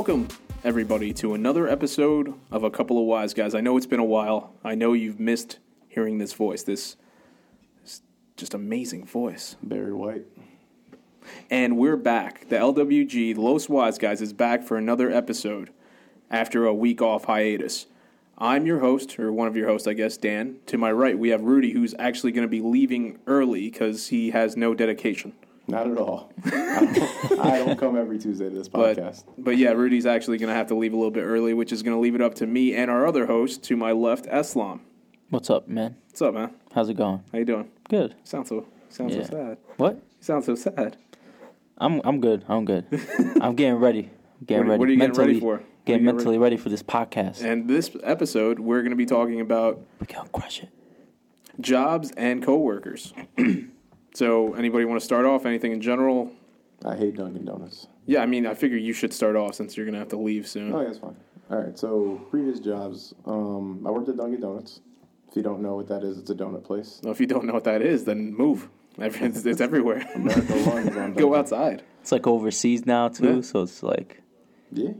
Welcome, everybody, to another episode of A Couple of Wise Guys. I know it's been a while. I know you've missed hearing this voice, this, this just amazing voice. Barry White. And we're back. The LWG, Los Wise Guys, is back for another episode after a week off hiatus. I'm your host, or one of your hosts, I guess, Dan. To my right, we have Rudy, who's actually going to be leaving early because he has no dedication. Not at all. I don't, I don't come every Tuesday to this podcast. but yeah, Rudy's actually going to have to leave a little bit early, which is going to leave it up to me and our other host to my left, Eslam. What's up, man? What's up, man? How's it going? How you doing? Good. Sounds so sounds Yeah. so sad. What? You sound so sad. I'm I'm good. I'm good. I'm getting ready. I'm getting What- ready. what are you getting ready mentally, for? What are Getting you getting mentally ready for this podcast. And this episode, we're going to be talking about we can crush it. jobs and coworkers. so, anybody want to start off? Anything in general? I hate Dunkin' Donuts. Yeah, I mean, I figure you should start off since you're going to have to leave soon. Oh, yeah, that's fine. All right, so previous jobs. Um, I worked at Dunkin' Donuts. If you don't know what that is, it's a donut place. Well, if you don't know what that is, then move. It's, it's everywhere. America runs on Go outside. It's like overseas now too, Yeah. so it's like Yeah,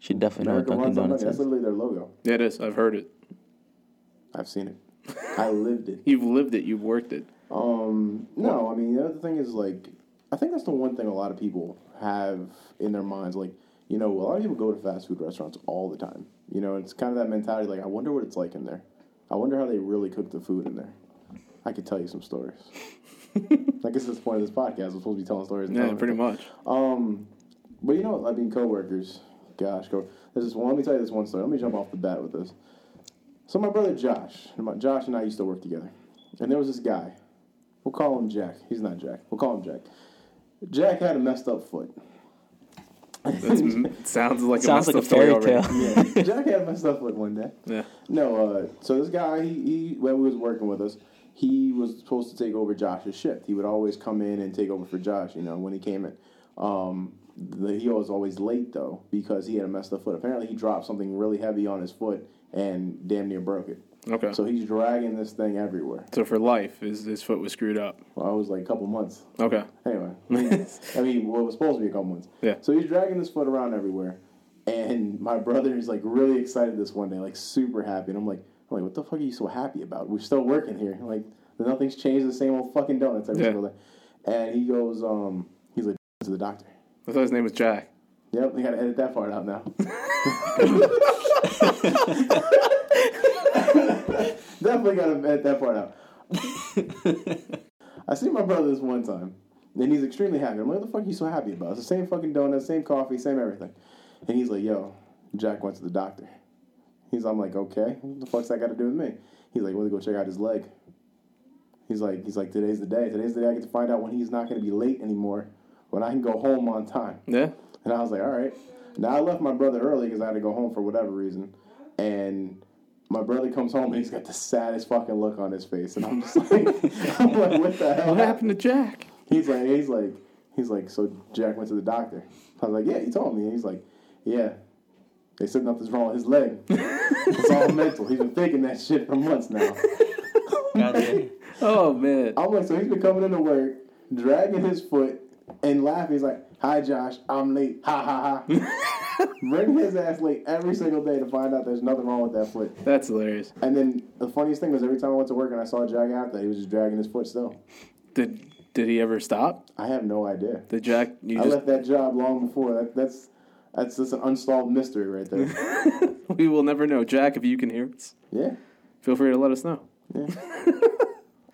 should definitely know what Dunkin' Donuts Dunkin'. That's is. literally their logo. Yeah, it is. I've heard it. I've seen it. I lived it. You've lived it. You've worked it. Um, no, I mean the other thing is like I think that's the one thing a lot of people have in their minds. Like you know, a lot of people go to fast food restaurants all the time. You know, it's kind of that mentality. Like I wonder what it's like in there. I wonder how they really cook the food in there. I could tell you some stories. I guess that's the point of this podcast. We're supposed to be telling stories. And Yeah, telling pretty them. much. Um, but you know. I mean, coworkers. Gosh, co- this is one. Let me tell you this one story. Let me jump off the bat with this. So my brother Josh, and my, Josh and I used to work together, and there was this guy. We'll call him Jack. He's not Jack. We'll call him Jack. Jack had a messed up foot. That's, sounds like Sounds a like a messed up story fairy already. tale. Yeah, Jack had a messed up foot one day. Yeah. No, uh, so this guy, he, he when he was working with us, he was supposed to take over Josh's shift. He would always come in and take over for Josh. You know, when he came in, um, the, he was always late though because he had a messed up foot. Apparently, he dropped something really heavy on his foot and damn near broke it. Okay. So, he's dragging this thing everywhere. So for life, his, his foot was screwed up. Well, I was like a couple months. Okay. Anyway, I mean, well, it was supposed to be a couple months. Yeah. So he's dragging this foot around everywhere, and my brother is like really excited this one day, like super happy, and I'm like, I'm like, what the fuck are you so happy about? We're still working here, like nothing's changed. The same old fucking donuts every Yeah. single day. And he goes, um, he's like to the doctor. I thought his name was Jack. Yep, we got to edit that part out now. Definitely got to edit that part out. I see my brother this one time, and he's extremely happy. I'm like, what the fuck are you so happy about? It's the same fucking donut, same coffee, same everything. And he's like, yo, Jack went to the doctor. He's, I'm like, okay, what the fuck's that got to do with me? He's like, well, to go check out his leg. He's like, he's like, today's the day. Today's the day I get to find out when he's not going to be late anymore, when I can go home on time. Yeah. And I was like, all right. Now I left my brother early because I had to go home for whatever reason. And my brother comes home and he's got the saddest fucking look on his face. And I'm just like, I'm like, what the hell? What happened to Jack? He's like, he's like, he's like, so Jack went to the doctor. I was like, yeah, he told me. And he's like, yeah. They said nothing's wrong with his leg. it's all mental. He's been thinking that shit for months now. Oh, man. I'm like, so he's been coming into work, dragging his foot, and laughing. He's like, "Hi, Josh, I'm late." Ha ha ha. Bring his ass late every single day to find out there's nothing wrong with that foot. That's hilarious. And then the funniest thing was every time I went to work and I saw Jack after, that he was just dragging his foot still. Did did he ever stop? I have no idea. Did Jack? You I just left that job long before. That, that's that's just an unsolved mystery right there. we will never know. Jack, if you can hear us, yeah. feel free to let us know. Yeah.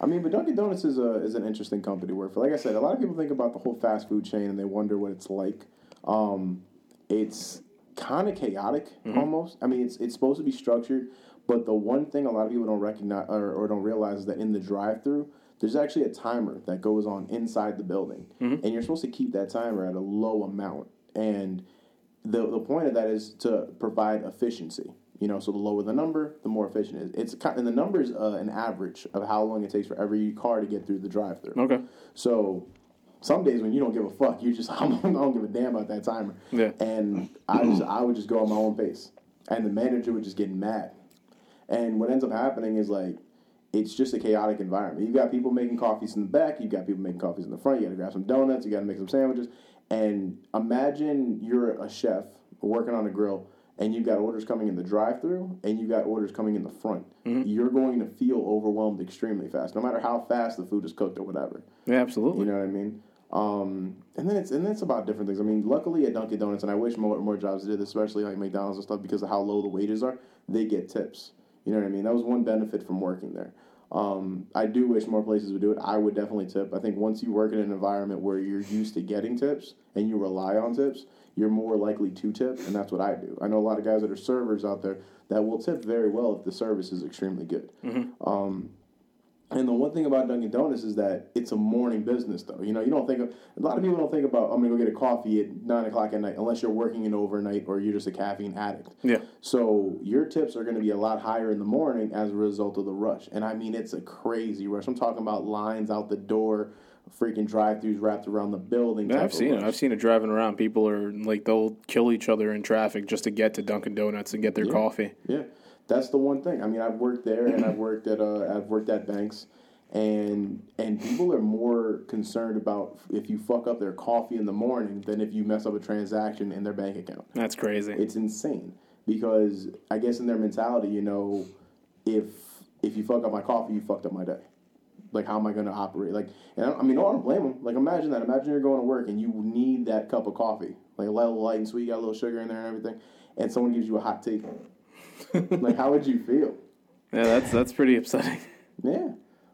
I mean, but Dunkin' Donuts is a is an interesting company to work for. Like I said, a lot of people think about the whole fast food chain and they wonder what it's like. Um, it's kind of chaotic almost. I mean, it's it's supposed to be structured, but the one thing a lot of people don't recognize or, or don't realize is that in the drive-through, there's actually a timer that goes on inside the building, and you're supposed to keep that timer at a low amount. And the the point of that is to provide efficiency. You know, so the lower the number, the more efficient it is. It's kind and the number is uh, an average of how long it takes for every car to get through the drive-through. Okay. So some days when you don't give a fuck, you just I don't give a damn about that timer. Yeah. And I just I would just go at my own pace, and the manager would just get mad. And what ends up happening is like it's just a chaotic environment. You've got people making coffees in the back, you've got people making coffees in the front, you gotta grab some donuts, you gotta make some sandwiches. And imagine you're a chef working on a grill and you've got orders coming in the drive through and you've got orders coming in the front. Mm-hmm. You're going to feel overwhelmed extremely fast, no matter how fast the food is cooked or whatever. Yeah, absolutely. You know what I mean? Um, and then it's and then it's about different things. I mean, luckily at Dunkin' Donuts, and I wish more more jobs did, especially like McDonald's and stuff, because of how low the wages are. They get tips. You know what I mean? That was one benefit from working there. Um, I do wish more places would do it. I would definitely tip. I think once you work in an environment where you're used to getting tips and you rely on tips, you're more likely to tip, and that's what I do. I know a lot of guys that are servers out there that will tip very well if the service is extremely good. Um, and the one thing about Dunkin' Donuts is that it's a morning business, though. You know, you don't think of, a lot of people don't think about I'm gonna go get a coffee at nine o'clock at night unless you're working an overnight or you're just a caffeine addict. Yeah. So your tips are to be a lot higher in the morning as a result of the rush. And I mean, it's a crazy rush. I'm talking about lines out the door, freaking drive-throughs wrapped around the building. Yeah, I've seen it. I've seen it driving around. People are like they'll kill each other in traffic just to get to Dunkin' Donuts and get their coffee. Yeah, that's the one thing. I mean, I've worked there and I've worked at uh, I've worked at banks, and and people are more concerned about if you fuck up their coffee in the morning than if you mess up a transaction in their bank account. That's crazy. It's insane because I guess in their mentality, you know, if if you fuck up my coffee, you fucked up my day. Like, how am I going to operate? Like, and I, I mean, I don't blame them. Like, imagine that. Imagine you're going to work and you need that cup of coffee, like a little light and sweet, you got a little sugar in there and everything, and someone gives you a hot tea. like, how would you feel? yeah, that's that's pretty upsetting. Yeah,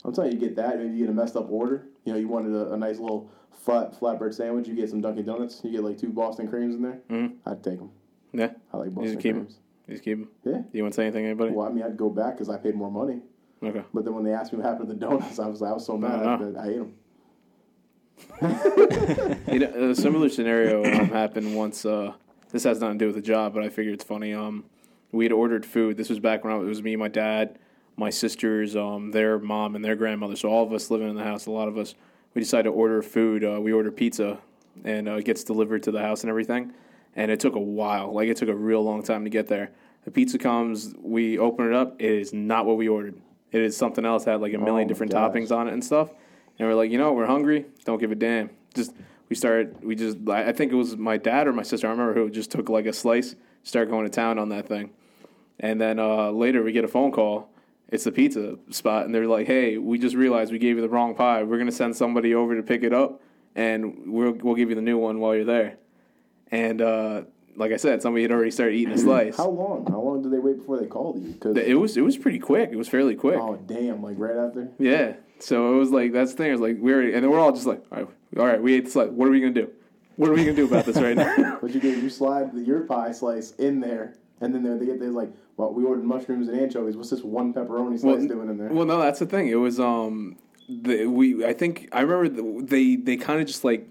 I'm telling you, you get that. Maybe you get a messed up order. You know, you wanted a, a nice little flat flatbread sandwich. You get some Dunkin' Donuts. You get like two Boston creams in there. Mm. I'd take them. Yeah, I like you Boston just keep creams. You just keep 'em. Yeah. You want to say anything, anybody? Well, I mean, I'd go back because I paid more money. Okay. But then when they asked me what happened to the donuts, I was I was so mad No, I. I ate them. You know, a similar scenario um, happened once. Uh, this has nothing to do with the job, but I figure it's funny. Um, we had ordered food. This was back when I, it was me, my dad, my sisters, um, their mom, and their grandmother. So all of us living in the house, a lot of us, we decided to order food. Uh, we ordered pizza, and uh, it gets delivered to the house and everything. And it took a while. Like it took a real long time to get there. The pizza comes. We open it up. It is not what we ordered. It is something else. Had like a million different gosh. toppings on it and stuff. And we're like, you know, we're hungry. Don't give a damn. Just we started. We just. I I think it was my dad or my sister. I remember who just took like a slice, started going to town on that thing. And then uh, later we get a phone call. It's the pizza spot, and they're like, "Hey, we just realized we gave you the wrong pie. We're gonna send somebody over to pick it up, and we'll we'll give you the new one while you're there." And uh, like I said, somebody had already started eating a slice. How long? How long did they wait before they called you? 'Cause- It was it was pretty quick. It was fairly quick. oh damn! Like right after. Yeah. So it was like that's the thing. It was like we already, and then we're all just like, all right, all right, we ate the slice. What are we gonna do? What are we gonna do about this right now? What you do? You slide your pie slice in there, and then they, get there's like, well, we ordered mushrooms and anchovies. What's this one pepperoni slice doing in there? Well, no, that's the thing. It was um, the, we I think I remember the, they they kind of just like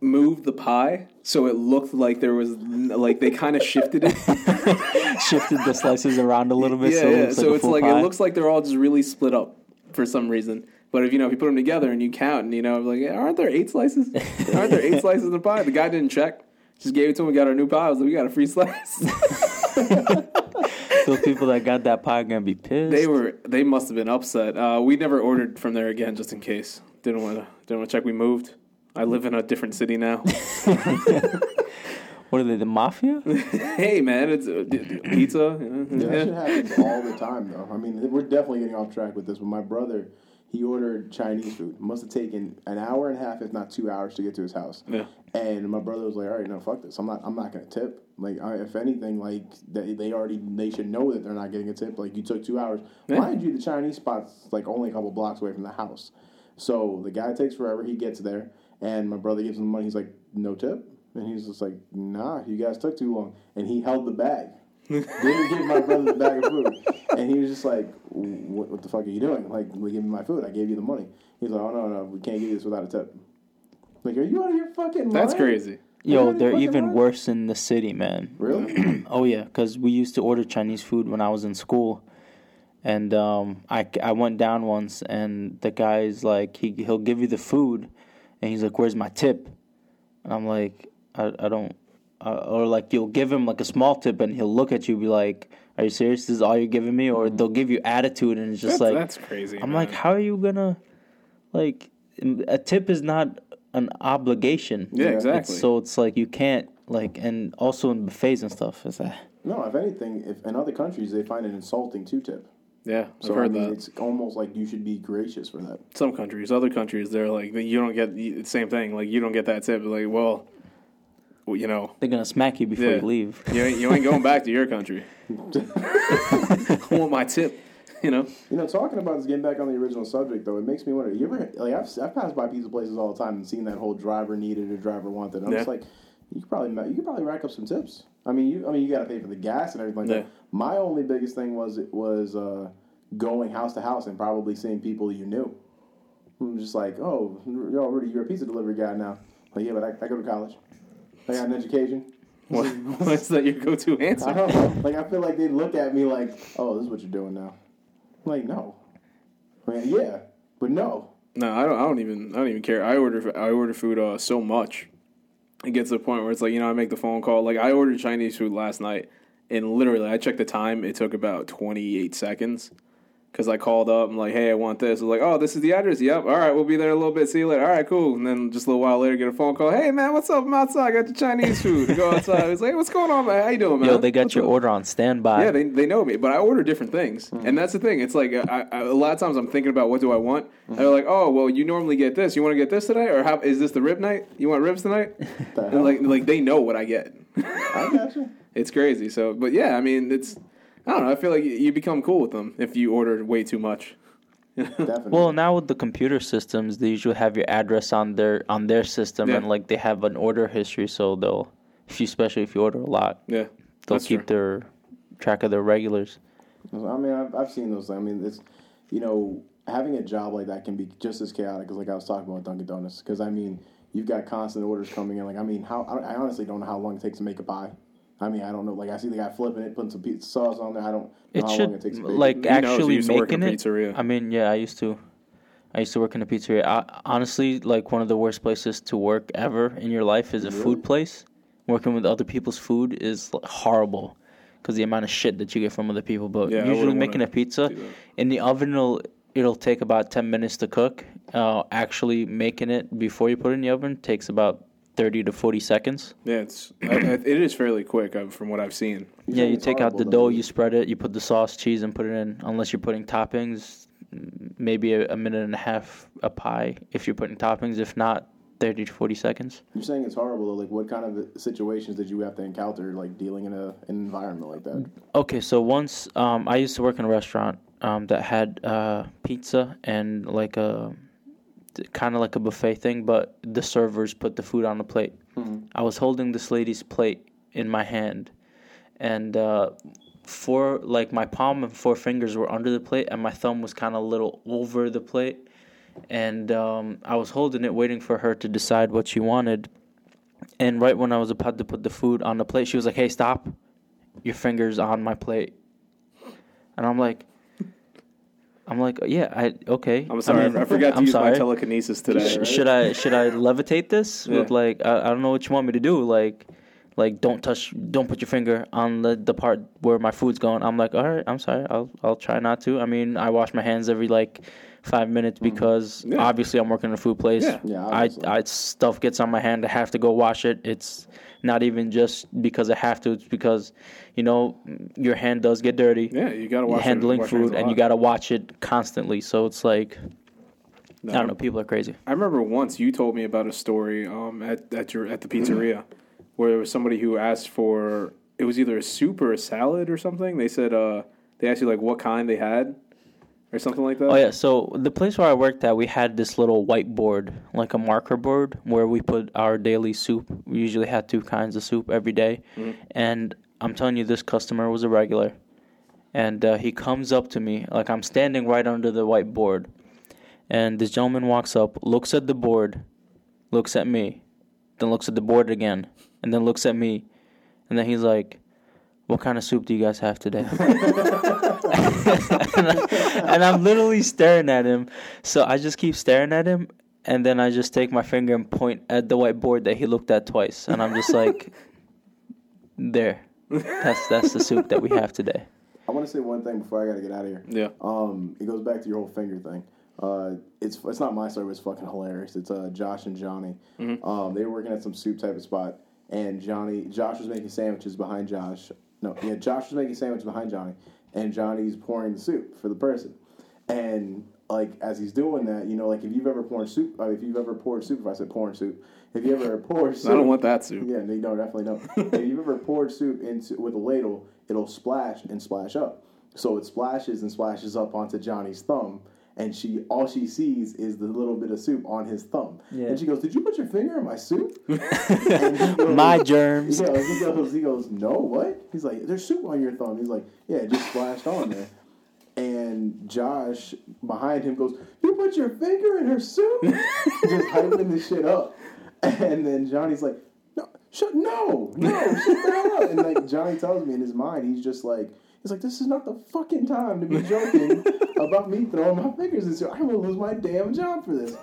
moved the pie so it looked like there was like they kind of shifted it. Shifted the slices around a little bit. yeah, so it yeah. looks So like it's like pie. it looks like they're all just really split up for some reason. But if you know if you put them together and you count and you know like aren't there eight slices? aren't there eight slices of pie? The guy didn't check. Just gave it to him. We got our new pie. I was like, we got a free slice. Those people that got that pie are gonna be pissed. they were. They must have been upset. Uh, we never ordered from there again, just in case. Didn't want to. Didn't want to check. We moved. I live in a different city now. What are they? The mafia? hey man, it's uh, d- d- pizza. Yeah, that shit happens all the time, though. I mean, we're definitely getting off track with this. But my brother, he ordered Chinese food. Must have taken an hour and a half, if not two hours, to get to his house. Yeah. And my brother was like, "All right, no, fuck this. I'm not. I'm not gonna tip. Like, I, if anything, like they, they already they should know that they're not getting a tip. Like, you took two hours. Yeah. Mind you, the Chinese spot's like only a couple blocks away from the house. So the guy takes forever. He gets there, and my brother gives him the money. He's like, "No tip." And he's just like, "Nah, you guys took too long." And he held the bag. Didn't give my brother the bag of food, and he was just like, "What, what the fuck are you doing? Like, give me my food. I gave you the money." He's like, "Oh no, no, we can't give you this without a tip." Like, are you out of your fucking mind? That's crazy. Yo, they're even lines? worse in the city, man. Really? Oh yeah, because we used to order Chinese food when I was in school, and um, I I went down once, and the guy's like he he'll give you the food, and he's like, "Where's my tip?" And I'm like, I I don't, uh, or like you'll give him like a small tip, and he'll look at you, be like, "Are you serious? This is all you're giving me?" Or they'll give you attitude, and it's just That's, like that's crazy. I'm man. like, how are you gonna, like, a tip is not an obligation. Yeah, Yeah. exactly. It's, so it's like you can't like, and also in buffets and stuff. Is that? no, if anything, if in other countries they find it insulting to tip. yeah, I've So I heard mean, that. it's almost like you should be gracious for that. Some countries, other countries, they're like you don't get the same thing. Like you don't get that tip. Like, well, well, you know, They're gonna smack you before Yeah. you leave. you ain't, you ain't going back to your country. I want my tip. You know, You know, talking about this, getting back on the original subject though, it makes me wonder. You ever like I've I've passed by pizza places all the time and seen that whole driver needed or driver wanted. I'm just like, you could probably you could probably rack up some tips. I mean, you I mean you got to pay for the gas and everything like Yeah. that. My only biggest thing was it was uh, going house to house and probably seeing people you knew. I'm just like, oh, yo, Rudy, you're a pizza delivery guy now. Like, yeah, but I, I go to college. I got an education. what, what's that your go-to I answer? don't know. Like I feel like they look at me like, "Oh, this is what you're doing now." I'm like, no. I yeah, but no. No, I don't. I don't even. I don't even care. I order. I order food uh, so much. It gets to the point where it's like you know I make the phone call. Like I ordered Chinese food last night, and literally I checked the time. It took about twenty eight seconds. Because I called up, I'm like, hey, I want this. I was like, oh, this is the address. Yep. All right, we'll be there a little bit. See you later. All right, cool. And then just a little while later, get a phone call. Hey, man, what's up? I'm outside. I got the Chinese food. Go outside. It's like, hey, what's going on, man? How you doing, man? Yo, they got What's your up?" order on standby. Yeah, they, they know me, but I order different things, and that's the thing. It's like uh, I, I, a lot of times I'm thinking about what do I want. And they're like, oh, well, you normally get this. You want to get this today, or how is this the rib night? You want ribs tonight? And like like they know what I get. I got you. it's crazy. So, but yeah, I mean, it's I don't know. I feel like you become cool with them if you order way too much. Definitely. Well, now with the computer systems, they usually have your address on their on their system, Yeah. and like they have an order history, so they'll, if you especially if you order a lot, Yeah, they'll keep true. their track of their regulars. I mean, I've, I've seen those. I mean, it's you know, having a job like that can be just as chaotic as like I was talking about Dunkin' Donuts. Because I mean, you've got constant orders coming in. Like, I mean, how I I honestly don't know how long it takes to make a pie. I mean, I don't know. Like, I see the guy flipping it, putting some pizza sauce on there. I don't know It how long should it takes. to like He actually used to work in making it. pizzeria. I mean, yeah, I used to. I used to work in a pizzeria. I, honestly, like one of the worst places to work ever in your life is a Really? food place. Working with other people's food is horrible because the amount of shit that you get from other people. But Yeah, usually making a pizza in the oven, it'll it'll take about ten minutes to cook. Uh, actually making it before you put it in the oven takes about thirty to forty seconds. Yeah, it's I, I, it is fairly quick uh, from what I've seen. You're yeah, you take out the dough, you spread it, you put the sauce, cheese, and put it in. Unless you're putting toppings, maybe a, a minute and a half a pie if you're putting toppings. If not, thirty to forty seconds. You're saying it's horrible. Though. Like, what kind of situations did you have to encounter, like dealing in a an environment like that? Okay, so once um, I used to work in a restaurant um, that had uh, pizza and like a kind of like a buffet thing, but the servers put the food on the plate. I was holding this lady's plate in my hand, and uh, four like my palm and four fingers were under the plate, and my thumb was kind of a little over the plate, and um, I was holding it, waiting for her to decide what she wanted. And right when I was about to put the food on the plate, she was like, "Hey, stop! Your fingers on my plate." And I'm like, I'm like, yeah, I okay. I'm sorry, I, mean, I forgot to I'm use my sorry. telekinesis today. Sh- right? Should I should I levitate this with like I, I don't know what you want me to do like like don't touch don't put your finger on the, the part where my food's going. I'm like all right I'm sorry I'll I'll try not to. I mean I wash my hands every like five minutes because Mm. Yeah. obviously I'm working in a food place. Yeah. Yeah, I. I stuff gets on my hand. I have to go wash it. It's not even just because I have to. It's because you know your hand does get dirty. Yeah, you gotta watch handling your food and you got to watch it constantly. So it's like No, I don't know. People are crazy. I remember once you told me about a story um, at at your at the pizzeria where there was somebody who asked for it was either a soup or a salad or something. They said uh, they asked you like what kind they had or something like that. Oh yeah, so the place where I worked at, we had this little whiteboard, like a marker board, where we put our daily soup. We usually had two kinds of soup every day. and I'm telling you, this customer was a regular, and uh, he comes up to me like I'm standing right under the whiteboard, and this gentleman walks up, looks at the board, looks at me, then looks at the board again, and then looks at me, and then he's like, "What kind of soup do you guys have today?" and, I, and I'm literally staring at him. So I just keep staring at him, and then I just take my finger and point at the whiteboard that he looked at twice, and I'm just like, "There, that's that's the soup that we have today." I want to say one thing before I got to get out of here. Yeah. Um, it goes back to your whole finger thing. Uh, it's it's not my story. It's fucking hilarious. It's uh, Josh and Johnny. Um, they were working at some soup type of spot, and Johnny Josh was making sandwiches behind Josh. No, yeah, Josh was making sandwiches behind Johnny, and Johnny's pouring the soup for the person. And like as he's doing that, you know, like if you've ever poured soup, uh, if you've ever poured soup, if I said pouring soup, if you ever poured soup, I don't want that soup. yeah, no, no, definitely don't. if you've ever poured soup into with a ladle, it'll splash and splash up. So it splashes and splashes up onto Johnny's thumb, and she all she sees is the little bit of soup on his thumb. Yeah. And she goes, "Did you put your finger in my soup?" Goes- My germs. Yeah, he goes, he goes, "No, what?" He's like, "There's soup on your thumb." He's like, "Yeah, it just splashed on there." And Josh behind him goes, "You put your finger in her soup?" just hyping this shit up. And then Johnny's like, "No, shut, no, no, shut the hell up!" And like Johnny tells me in his mind, he's just like, he's like, "This is not the fucking time to be joking about me throwing my fingers in soup. I will lose my damn job for this."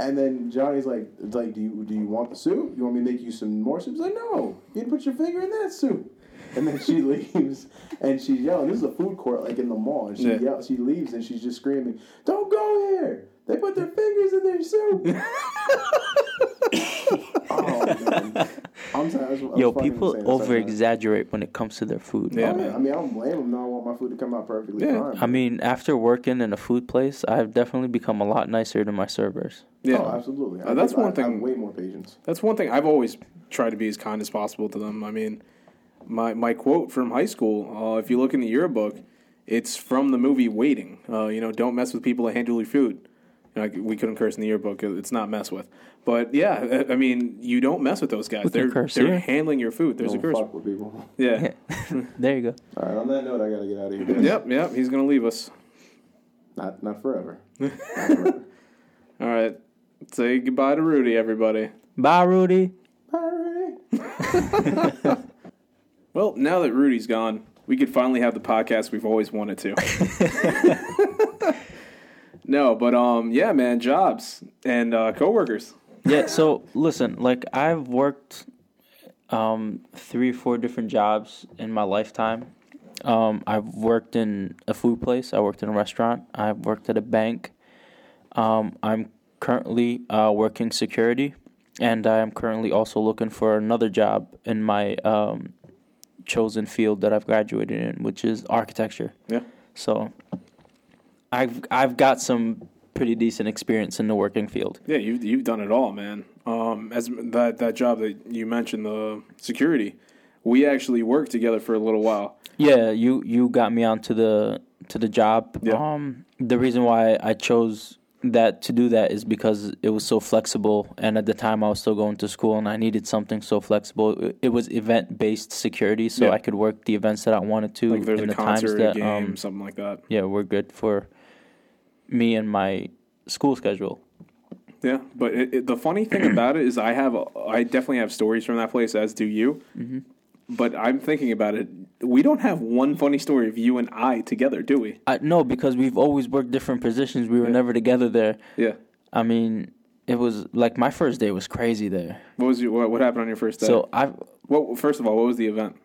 And then Johnny's like, it's like, do you do you want the soup? You want me to make you some more soup? He's like, no, you didn't put your finger in that soup. And then she leaves, and she's yelling. This is a food court, like in the mall. And she Yeah. yells, she leaves, and she's just screaming, "Don't go here! They put their fingers in their soup." man, I'm sorry. I was, I was Yo, people insane over exaggerate when it comes to their food. Yeah, Oh, man. I mean, I don't blame them. No, I want my food to come out perfectly Yeah. fine. I mean, after working in a food place, I've definitely become a lot nicer to my servers. Yeah. Oh, absolutely. Uh, that's one I, I have thing- way more patience. That's one thing I've always tried to be as kind as possible to them. I mean, my my quote from high school, uh, if you look in the yearbook, it's from the movie Waiting. Uh, you know, don't mess with people that handle your food. You know, we couldn't curse in the yearbook; it's not mess with. But yeah, I I mean, you don't mess with those guys. We can they're curse they're here. handling your food. There's don't a curse. fuck with people. Yeah. there you go. All right. On that note, I gotta get out of here. yep. Yep. He's gonna leave us. Not not forever. Not forever. All right. Say goodbye to Rudy, everybody. Bye, Rudy. Bye. Rudy. well, now that Rudy's gone, we could finally have the podcast we've always wanted to. No, but um, yeah, man, jobs and uh, coworkers. Yeah. So listen, like I've worked um, three or four different jobs in my lifetime. Um, I've worked in a food place. I worked in a restaurant. I've worked at a bank. Um, I'm currently uh, working security, and I am currently also looking for another job in my um, chosen field that I've graduated in, which is architecture. Yeah. So, I've I've got some pretty decent experience in the working field. Yeah, you've you've done it all, man. Um, as that that job that you mentioned, the security, we actually worked together for a little while. Yeah, you you got me onto the to the job. Yeah. Um, the reason why I chose that to do that is because it was so flexible, and at the time I was still going to school, and I needed something so flexible. It, was event based security, so Yeah. I could work the events that I wanted to Like there's in a the times concert, a that game, um something like that. yeah were good for me and my school schedule. Yeah, but it, it, the funny thing about it is, I have I definitely have stories from that place, as do you. Mm-hmm. But I'm thinking about it. We don't have one funny story of you and I together, do we? I, no, because we've always worked different positions. We were Yeah. never together there. Yeah. I mean, it was like my first day was crazy there. What was your, what, what happened on your first day? So I, what first of all, what was the event?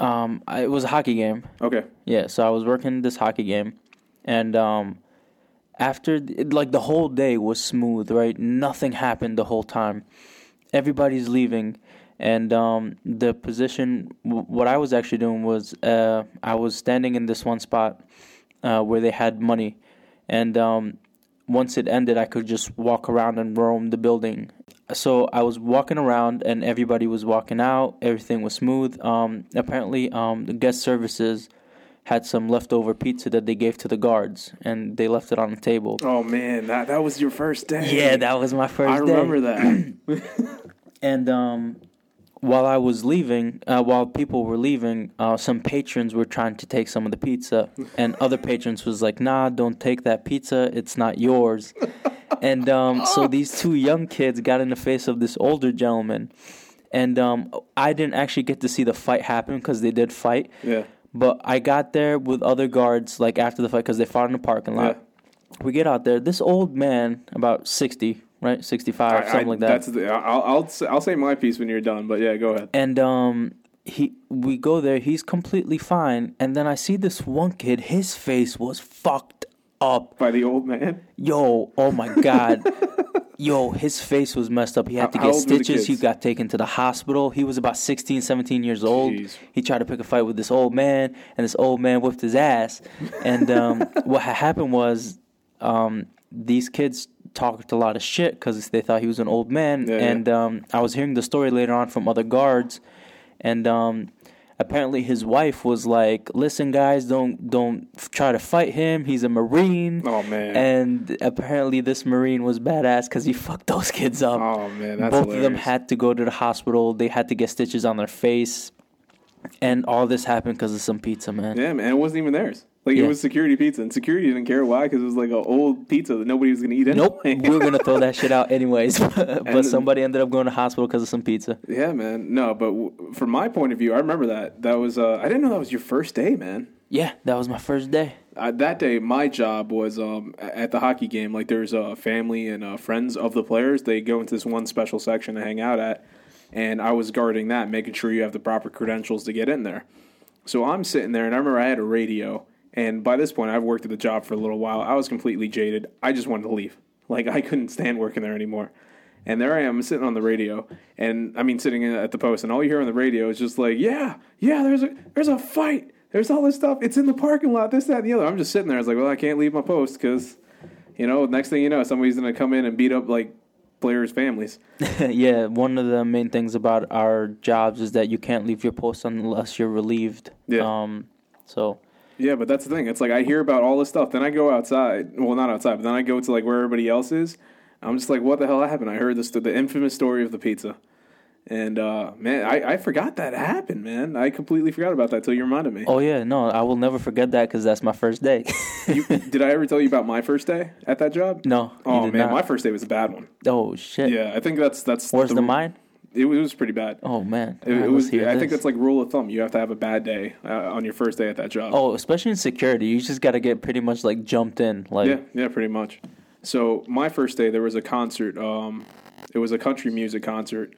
um, I, it was a hockey game. Okay. Yeah, so I was working this hockey game, and um, after like the whole day was smooth, right? Nothing happened the whole time. Everybody's leaving, and um, the position. What I was actually doing was uh, I was standing in this one spot uh, where they had money, and um, once it ended, I could just walk around and roam the building. So I was walking around, and everybody was walking out. Everything was smooth. Um, apparently, um, the guest services had some leftover pizza that they gave to the guards, and they left it on the table. Oh man, that that was your first day. Yeah, that was my first I day. remember that. And um, while I was leaving, uh, while people were leaving, uh, some patrons were trying to take some of the pizza, and other patrons was like, "Nah, don't take that pizza. It's not yours." and um, so these two young kids got in the face of this older gentleman, and um, I didn't actually get to see the fight happen because they did fight. Yeah. But I got there with other guards like after the fight because they fought in the parking lot. We get out there. This old man, about sixty, right, sixty-five, I- something I- like that. That's the, I'll, I'll s- I'll say my piece when you're done, but yeah, go ahead. and um he we go there he's completely fine and then i see this one kid his face was fucked up. By the old man. yo oh my god. Yo his face was messed up. He had to How- get old were the stitches. He kids? got taken to the hospital. He was about 16 17 years old. Jeez. he tried to pick a fight with this old man and this old man whipped his ass. And um what happened was um these kids talked a lot of shit because they thought he was an old man. Yeah, yeah. and um, I was hearing the story later on from other guards, and um, apparently his wife was like, "Listen, guys, don't don't try to fight him. He's a marine." Oh man. And apparently, this marine was badass because he fucked those kids up. oh man, that's Both of them had to go to the hospital. They had to get stitches on their face, and all this happened because of some pizza, man. Yeah, man, it wasn't even theirs. Like Yeah. it was security pizza, and security didn't care why because it was like an old pizza that nobody was gonna eat anyway. Nope, we were gonna throw that shit out anyways, but And- somebody ended up going to hospital because of some pizza. yeah, man. No, but w- from my point of view, I remember that. That was uh, I didn't know that was your first day, man. Yeah, that was my first day. Uh, that day, my job was um, at the hockey game. Like, there's a family and uh, friends of the players. They go into this one special section to hang out at, and I was guarding that, making sure you have the proper credentials to get in there. So I'm sitting there, and I remember I had a radio. And by this point, I've worked at the job for a little while. I was completely jaded. I just wanted to leave. Like, I couldn't stand working there anymore. And there I am sitting on the radio, and I mean sitting at the post, and all you hear on the radio is just like, "Yeah, yeah, there's a there's a fight, there's all this stuff, it's in the parking lot, this, that, and the other." I'm just sitting there. I was like, "Well, I can't leave my post because, you know, next thing you know, somebody's gonna come in and beat up like players' families." yeah, one of the main things about our jobs is that you can't leave your post unless you're relieved. Yeah. Um, so Yeah, but that's the thing. It's like I hear about all this stuff, then I go outside. Well, not outside, but then I go to like where everybody else is. I'm just like, what the hell happened? I heard this the infamous story of the pizza, and uh, man, I, I forgot that happened. Man, I completely forgot about that till you reminded me. oh yeah, no, I will never forget that because that's my first day. You, did I ever tell you about my first day at that job? no, Oh man, not. my first day was a bad one. oh shit. Yeah, I think that's that's. Worse than mine. It, was- it was pretty bad. Oh man, It, it was. I think that's like rule of thumb. You have to have a bad day uh, on your first day at that job. Oh, especially in security, you just got to get pretty much like jumped in. Like, Yeah, yeah, pretty much. So my first day, there was a concert. Um, it was a country music concert.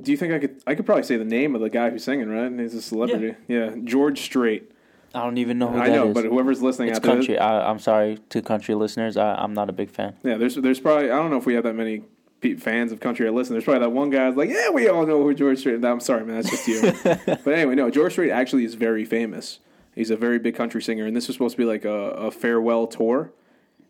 Do you think I could? I could probably say the name of the guy who's singing, right? He's a celebrity. Yeah, George Strait. I don't even know who I that know, is. but whoever's listening it's out there, country. I, I'm sorry to country listeners. I, I'm not a big fan. yeah, there's there's probably I don't know if we have that many fans of country that listen. There's probably that one guy who's like, yeah, we all know who George Strait. I'm sorry, man, that's just you. but anyway, no, George Strait actually is very famous. He's a very big country singer, and this was supposed to be like a, a farewell tour.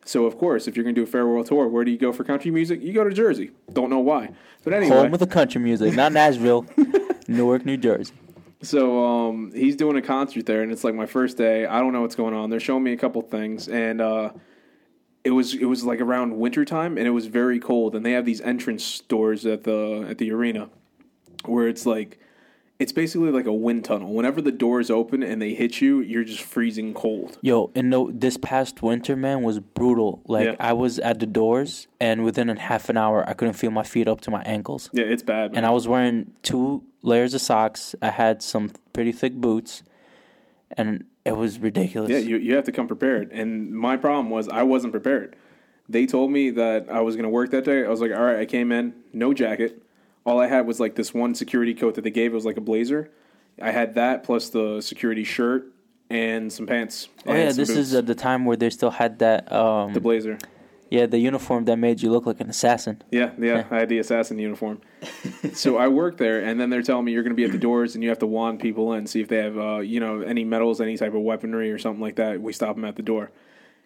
So of course, if you're gonna do a farewell tour, where do you go for country music? You go to Jersey. Don't know why, but anyway. Home with the country music, not Nashville, Newark, New Jersey. So um, he's doing a concert there, and it's like my first day. I don't know what's going on. They're showing me a couple things, and uh, it was it was like around wintertime, and it was very cold. And they have these entrance doors at the at the arena, where it's like it's basically like a wind tunnel. Whenever the doors open and they hit you, you're just freezing cold. Yo, and no, this past winter, man, was brutal. Like Yeah. I was at the doors, and within a half an hour, I couldn't feel my feet up to my ankles. Yeah, it's bad. And I was wearing two layers of socks. I had some pretty thick boots, and it was ridiculous. Yeah, you, you have to come prepared. And my problem was I wasn't prepared. They told me that I was going to work that day. I was like, all right, I came in, no jacket. All I had was like this one security coat that they gave. It was like a blazer. I had that plus the security shirt and some pants. oh yeah, this is boots. at the time where they still had that. Um, the blazer. yeah, the uniform that made you look like an assassin. Yeah, yeah, I had the assassin uniform. so I worked there, and then they're telling me you're going to be at the doors, and you have to wand people in, see if they have, uh, you know, any metals, any type of weaponry or something like that. We stop them at the door,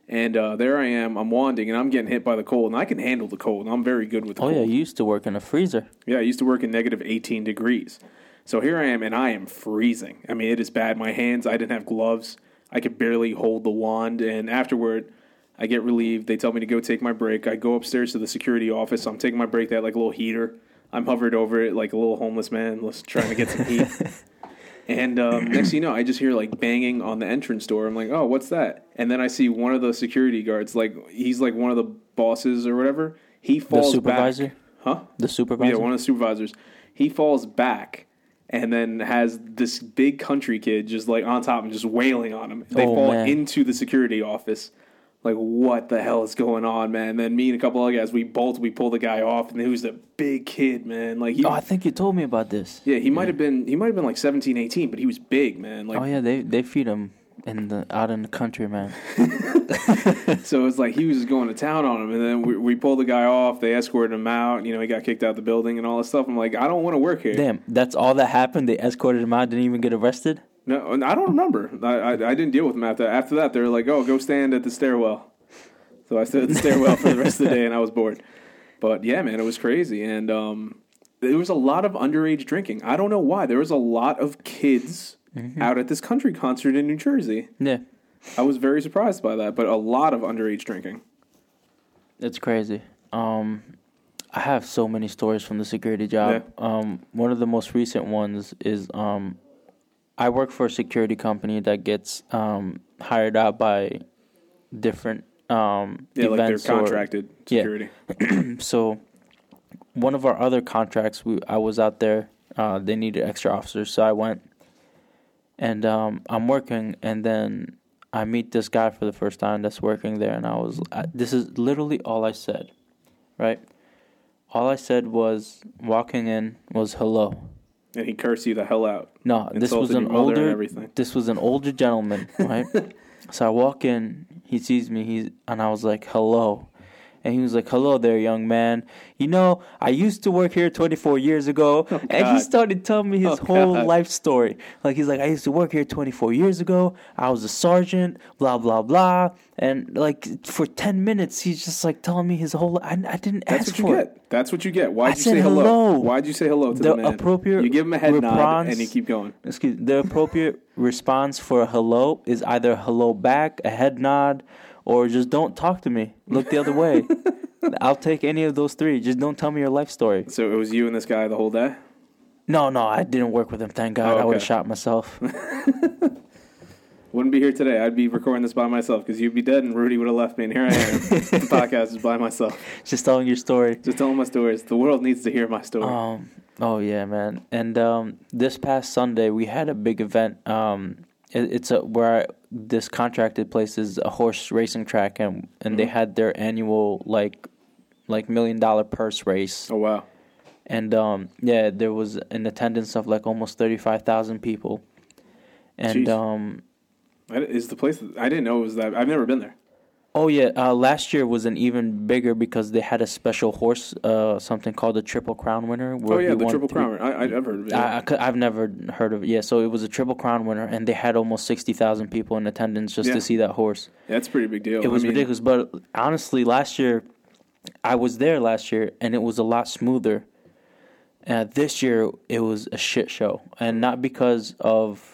and uh, there I am. I'm wanding, and I'm getting hit by the cold, and I can handle the cold. I'm very good with the Oh cold. yeah, you used to work in a freezer. Yeah, I used to work in negative 18 degrees. So here I am, and I am freezing. I mean, it is bad. My hands, I didn't have gloves. I could barely hold the wand. And afterward, I get relieved. They tell me to go take my break. I go upstairs to the security office. I'm taking my break. They had like a little heater. I'm hovered over it like a little homeless man just trying to get some heat. And um, next thing you know, I just hear like banging on the entrance door. I'm like, oh, what's that? And then I see one of the security guards, like he's like one of the bosses or whatever. He falls The supervisor, back. Huh? the supervisor. Yeah, one of the supervisors. He falls back and then has this big country kid just like on top and just wailing on him. They Oh, fall man. into the security office. Like what the hell is going on, man? And then me and a couple other guys, we bolt, we pull the guy off, and he was a big kid, man. Like he, oh, I think you told me about this. yeah, he might have been, he might have been like 17, 18, but he was big, man. Like Oh yeah, they they feed him in the out in the country, man. So it's like he was just going to town on him, and then we, we pulled the guy off. They escorted him out. You know, he got kicked out the building and all this stuff. I'm like, I don't want to work here. Damn, that's all that happened. They escorted him out. Didn't even get arrested. No, and I don't remember. I, I I didn't deal with him after that. after that. They were like, oh, go stand at the stairwell. So I stood at the stairwell for the rest of the day, and I was bored. But yeah, man, it was crazy, and um, there was a lot of underage drinking. I don't know why. There was a lot of kids out at this country concert in New Jersey. Yeah, I was very surprised by that, but a lot of underage drinking. it's crazy. Um, I have so many stories from the security job. Um, one of the most recent ones is um, I work for a security company that gets um hired out by different um Yeah, like they're events or- contracted Yeah. security. so one of our other contracts we I was out there uh, they needed extra officers so I went and um, I'm working and then I meet this guy for the first time that's working there and I was I, this is literally all I said right all I said was walking in was hello and he cursed you the hell out. no this was an your mother and older this was an older gentleman, right? so I walk in, he sees me, he's and I was like, "Hello." And he was like, "Hello there, young man. You know, I used to work here 24 years ago." Oh, and he started telling me his Oh, whole God. life story. Like he's like, "I used to work here 24 years ago. I was a sergeant, blah blah blah." And like for 10 minutes, he's just like telling me his whole I, I didn't That's ask what you for it. get. That's what you get. Why'd I you say hello? hello. Why'd you say hello to the, The man? appropriate You give him a head nod and you keep going. excuse the appropriate response for a hello is either hello back, a head nod, or just don't talk to me. Look the other way. I'll take any of those three. Just don't tell me your life story. So it was you and this guy the whole day. No, no, I didn't work with him. Thank God. Oh, I would have shot myself. Wouldn't be here today. I'd be recording this by myself because you'd be dead and Rudy would have left me, and here I am. the podcast is by myself, just telling your story. just telling my stories. The world needs to hear my story. Um. Oh yeah, man. And um, this past Sunday we had a big event. Um, it's a where I, this contracted place is a horse racing track, and and they had their annual like like million dollar purse race. oh wow! and um, yeah, there was an attendance of like almost thirty five thousand people, and Jeez. um, Is the place? I didn't know it was that. I've never been there. Oh yeah, uh, last year was an even bigger because they had a special horse, uh, something called the Triple Crown winner. Oh yeah, the Triple Crown. I, I, I've heard of it. I, I, I've never heard of it. Yeah, so it was a Triple Crown winner, and they had almost sixty thousand people in attendance just Yeah. to see that horse. That's a pretty big deal. It was I mean, ridiculous. But honestly, last year, I was there last year, and it was a lot smoother. Uh, this year, it was a shit show, and not because of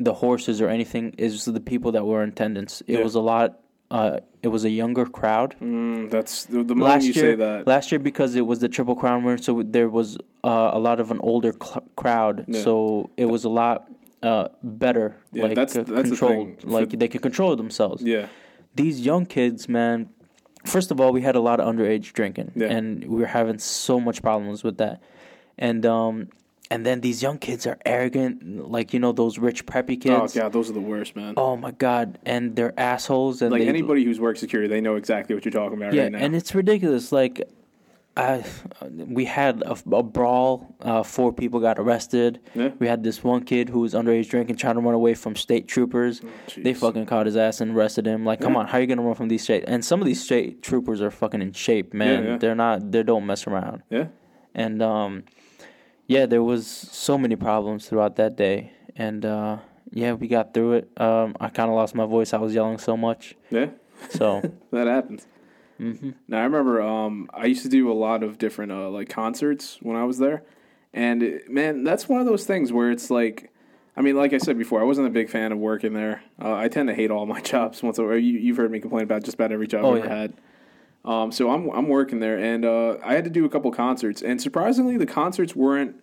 the horses or anything. It's just the people that were in attendance. It Yeah. was a lot. Uh, it was a younger crowd. Mm, that's the, the moment last you year, say that. last year because it was the Triple Crown winner, so there was uh, a lot of an older cl- crowd. Yeah. So it was a lot uh, better, Yeah, like that's- that's the controlled. thing. Like For- they could control themselves yeah, these young kids, man. First of all, we had a lot of underage drinking, Yeah. and we were having so much problems with that. And um, and then these young kids are arrogant, like you know those rich preppy kids. oh kids. god, those are the worst, man. Oh my god, and they're assholes. And like they, anybody who's worked security, they know exactly what you're talking about yeah, right now. and it's ridiculous. Like, I, we had a, a brawl. Uh, four people got arrested. Yeah. We had this one kid who was underage drinking, trying to run away from state troopers. They fucking caught his ass and arrested him. Like, come Yeah. on, how are you gonna run from these state? And some of these state troopers are fucking in shape, man. yeah. They're not. They don't mess around. yeah, And um, yeah, there was so many problems throughout that day. And uh, yeah, we got through it. Um, I kind of lost my voice. I was yelling so much. yeah, So. that happens. hmm Now I remember um, I used to do a lot of different uh, like concerts when I was there, and it- man, that's one of those things where it's like, I mean, like I said before, I wasn't a big fan of working there. Uh, I tend to hate all my jobs. Once over, you, you've heard me complain about just about every job Oh, I've ever yeah. had. Um, so I'm I'm working there, and uh, I had to do a couple concerts, and surprisingly, the concerts weren't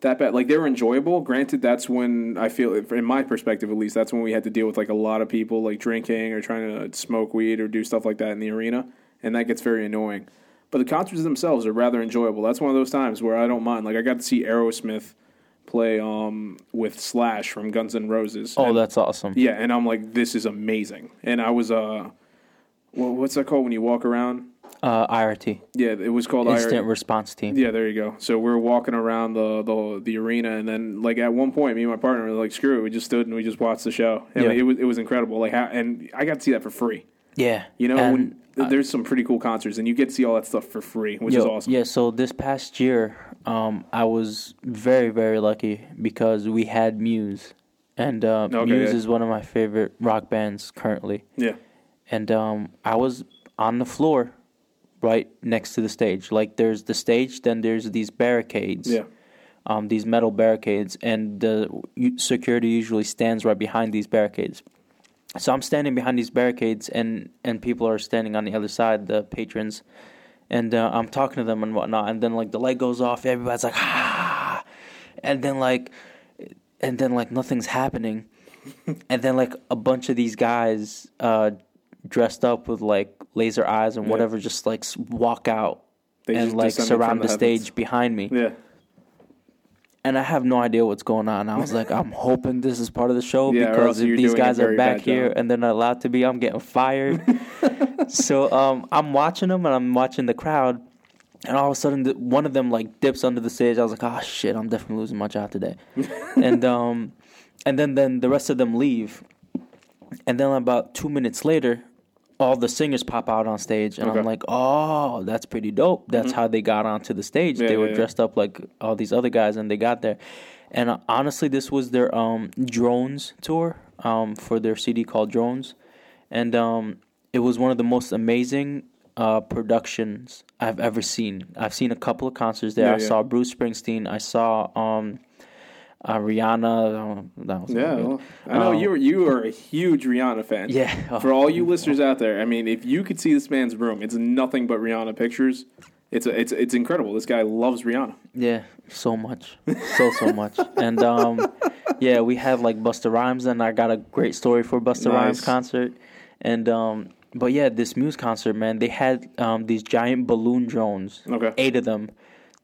that bad. Like they were enjoyable. Granted, that's when I feel, in my perspective at least, that's when we had to deal with like a lot of people like drinking or trying to smoke weed or do stuff like that in the arena. and that gets very annoying. But the concerts themselves are rather enjoyable. That's one of those times where I don't mind. Like I got to see Aerosmith play um, with Slash from Guns N' Roses. Oh, And- that's awesome. yeah, and I'm like, this is amazing. And I was uh, wha- what's that called when you walk around? Uh, IRT, Yeah, it was called Instant IR- Response Team. Yeah, there you go. So we're walking around the, the the arena, and then like at one point, me and my partner were like, "Screw it!" We just stood and we just watched the show. And Yeah. it was it was incredible. Like, how, and I got to see that for free. Yeah, You know, And, when, th- there's some pretty cool concerts, and you get to see all that stuff for free, which Yo, is awesome. Yeah, so this past year, um, I was very, very lucky because we had Muse, and uh, Okay, Muse yeah. is one of my favorite rock bands currently. Yeah, And um, I was on the floor, right next to the stage. Like there's the stage, then there's these barricades. yeah, um, these metal barricades, and the security usually stands right behind these barricades. So I'm standing behind these barricades, and and people are standing on the other side, the patrons, and uh, I'm talking to them and whatnot. And then like the light goes off, everybody's like ah, and then like, and then like nothing's happening, and then like a bunch of these guys uh, dressed up with like laser eyes and Yeah. whatever just like walk out They and like surround the the stage behind me yeah. and I have no idea what's going on. I was like, I'm hoping this is part of the show Yeah, because if these guys are back here job. and they're not allowed to be, I'm getting fired. so um, I'm watching them and I'm watching the crowd, and all of a sudden, one of them like dips under the stage. I was like, oh shit, I'm definitely losing my job today. and um, and then then the rest of them leave, and then about two minutes later. All the singers pop out on stage, and Okay. I'm like, "Oh, that's pretty dope. That's how they got onto the stage. Yeah, they were yeah, yeah. dressed up like all these other guys, and they got there. And uh, honestly, this was their um, drones tour um, for their CD called Drones, and um, it was one of the most amazing uh, productions I've ever seen. I've seen a couple of concerts there. Yeah, I yeah. saw Bruce Springsteen. I saw um, uh, Rihanna. uh, That was Yeah, well, I know Um, you were you are a huge Rihanna fan. Yeah. Oh. For all you listeners out there, I mean, if you could see this man's room, it's nothing but Rihanna pictures. It's a, it's it's incredible. This guy loves Rihanna. Yeah, so much, so so much, and um, yeah, we had like Busta Rhymes, and I got a great story for Busta Rhymes concert, and um, but yeah, this Muse concert, man, they had um these giant balloon drones, Okay. eight of them,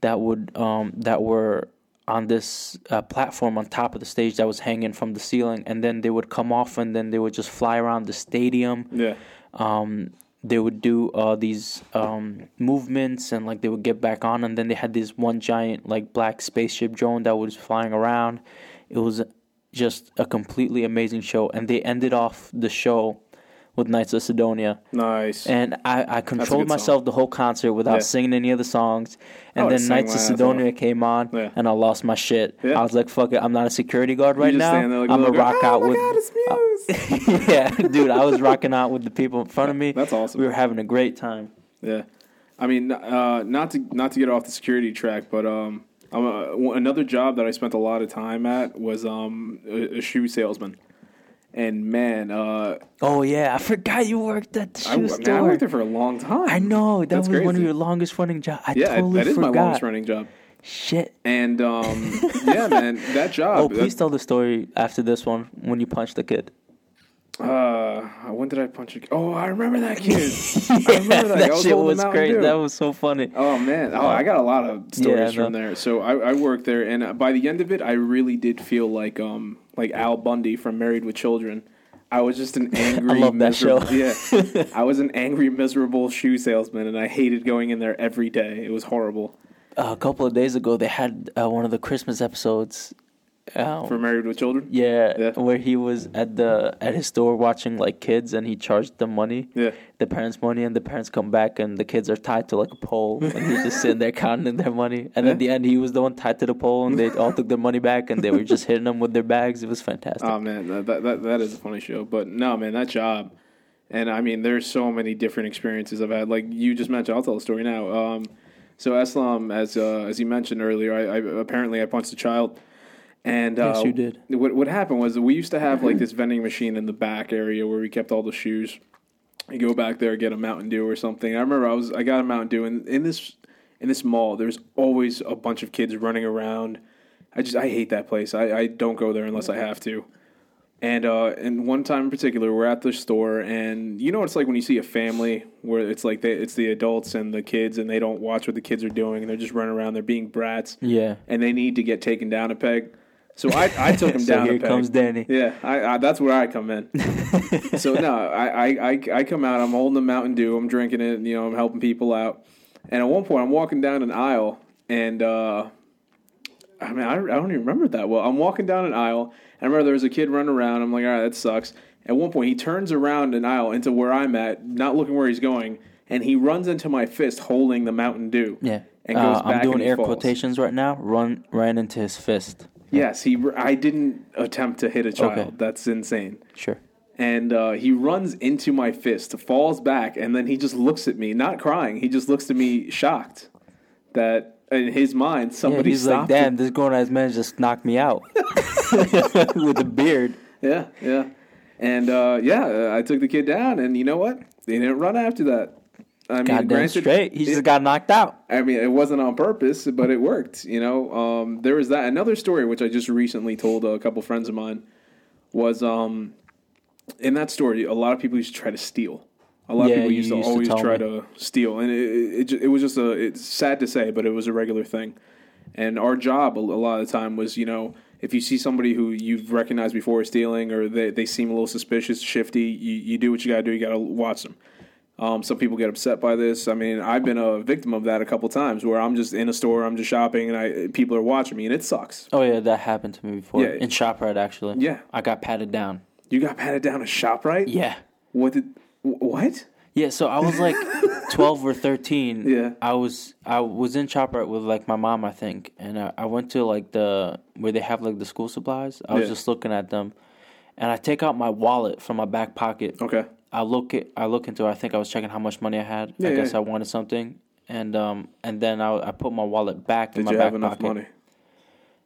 that would um that were on this uh, platform on top of the stage that was hanging from the ceiling, and then they would come off, and then they would just fly around the stadium Yeah. um, they would do uh, these um, movements and like they would get back on and then they had this one giant like black spaceship drone that was flying around it was just a completely amazing show and they ended off the show with Knights of Cydonia Nice. and I, I controlled myself the whole concert without Yeah. singing any of the songs and then sang Knights of Cydonia came on Yeah. and I lost my shit Yeah. I was like fuck it I'm not a security guard right now like I'm a rock girl, out oh my with God, yeah, dude, I was rocking out with the people in front of me. That's awesome. We were having a great time. Yeah, I mean, uh, not to not to get off the security track, but um, I'm a, another job that I spent a lot of time at was um a, a shoe salesman, and man, uh, Oh yeah, I forgot you worked at the I, shoe man, I worked there for a long time. I know that That's was one of your longest running jobs. I Yeah, totally that is forgot. my longest running job, Shit. and um, yeah, man, that job. Oh, please tell the story after this one when you punched the kid. Uh, when did I punch a? Kid? Oh, I remember that kid. I remember that. that I shit was great. That was so funny. Oh man! Oh, I got a lot of stories Yeah, from there. So I, I worked there, and uh, by the end of it, I really did feel like um like Al Bundy from Married with Children. I was just an angry, I love that show. miserable- Yeah, I was an angry, miserable shoe salesman, and I hated going in there every day. It was horrible. Uh, a couple of days ago, they had uh, one of the Christmas episodes. Um, For Married with Children. yeah, Yeah. where he was at the at his store watching like kids, and he charged them money. Yeah. the parents' money, and the parents come back, and the kids are tied to like a pole, and he's just sitting there counting their money. And at the end, he was the one tied to the pole, and they all took their money back, and they were just hitting them with their bags. It was fantastic. Oh man, that, that that that is a funny show. But no, man, that job, and I mean, there's so many different experiences I've had. Like you just mentioned, I'll tell a story now. Um, so Islam, as uh, as you mentioned earlier, I, I apparently I punched a child, and uh, Yes, you did. What what happened was we used to have like this vending machine in the back area where we kept all the shoes. You go back there, get a Mountain Dew or something. I remember I was I got a Mountain Dew, and in this in this mall, there's always a bunch of kids running around. I just I hate that place. I, I don't go there unless I have to. And uh, and one time in particular, we're at the store, and you know what it's like when you see a family where it's like they, it's the adults and the kids, and they don't watch what the kids are doing, and they're just running around, they're being brats, Yeah. and they need to get taken down a peg. So I, I took him So down here comes Danny. Yeah, I, I, that's where I come in. so no, I, I, I, come out. I'm holding the Mountain Dew. I'm drinking it. You know, I'm helping people out. And at one point, I'm walking down an aisle, and uh, I mean, I, I don't even remember that well. I'm walking down an aisle, and I remember there was a kid running around. I'm like, all right, that sucks. At one point, he turns around an aisle into where I'm at, not looking where he's going, and he runs into my fist holding the Mountain Dew. Yeah. And goes Uh, back I'm doing air falls. quotations right now. Run ran into his fist. Yes, he. I didn't attempt to hit a child. Okay. That's insane. Sure. and uh, he runs into my fist, falls back, and then he just looks at me, not crying. He just looks at me shocked that in his mind somebody Yeah, he's like, damn, him. this grown ass man just knocked me out with a beard. Yeah, yeah, and uh, yeah, I took the kid down, and you know what? They didn't run after that. I mean, granted, straight. He it- just got knocked out. I mean, it wasn't on purpose, but it worked. You know, um, there was that. Another story which I just recently told a couple friends of mine was um, in that story. A lot of people used to try to steal. A lot Yeah, of people used to used always tell try me. to steal, and it, it, it, was just a. It's sad to say, but it was a regular thing. And our job a, a lot of the time was, you know, if you see somebody who you've recognized before stealing, or they, they seem a little suspicious, shifty, you, you do what you got to do. You got to watch them. Um, some people get upset by this. I mean, I've been a victim of that a couple times where I'm just in a store, I'm just shopping, and I people are watching me, and it sucks. Oh yeah, that happened to me before Yeah. in Shoprite actually. Yeah. I got patted down. You got patted down at ShopRite? Yeah. What did? What? Yeah, so I was like twelve or thirteen. Yeah. I was I was in Shoprite with like my mom, I think, and I, I went to like the where they have like the school supplies. I was Yeah. just looking at them, and I take out my wallet from my back pocket. Okay. I look it. I look into. it. I think I was checking how much money I had. Yeah, I guess yeah. I wanted something, and um and then I I put my wallet back in Did my you back have enough pocket. money?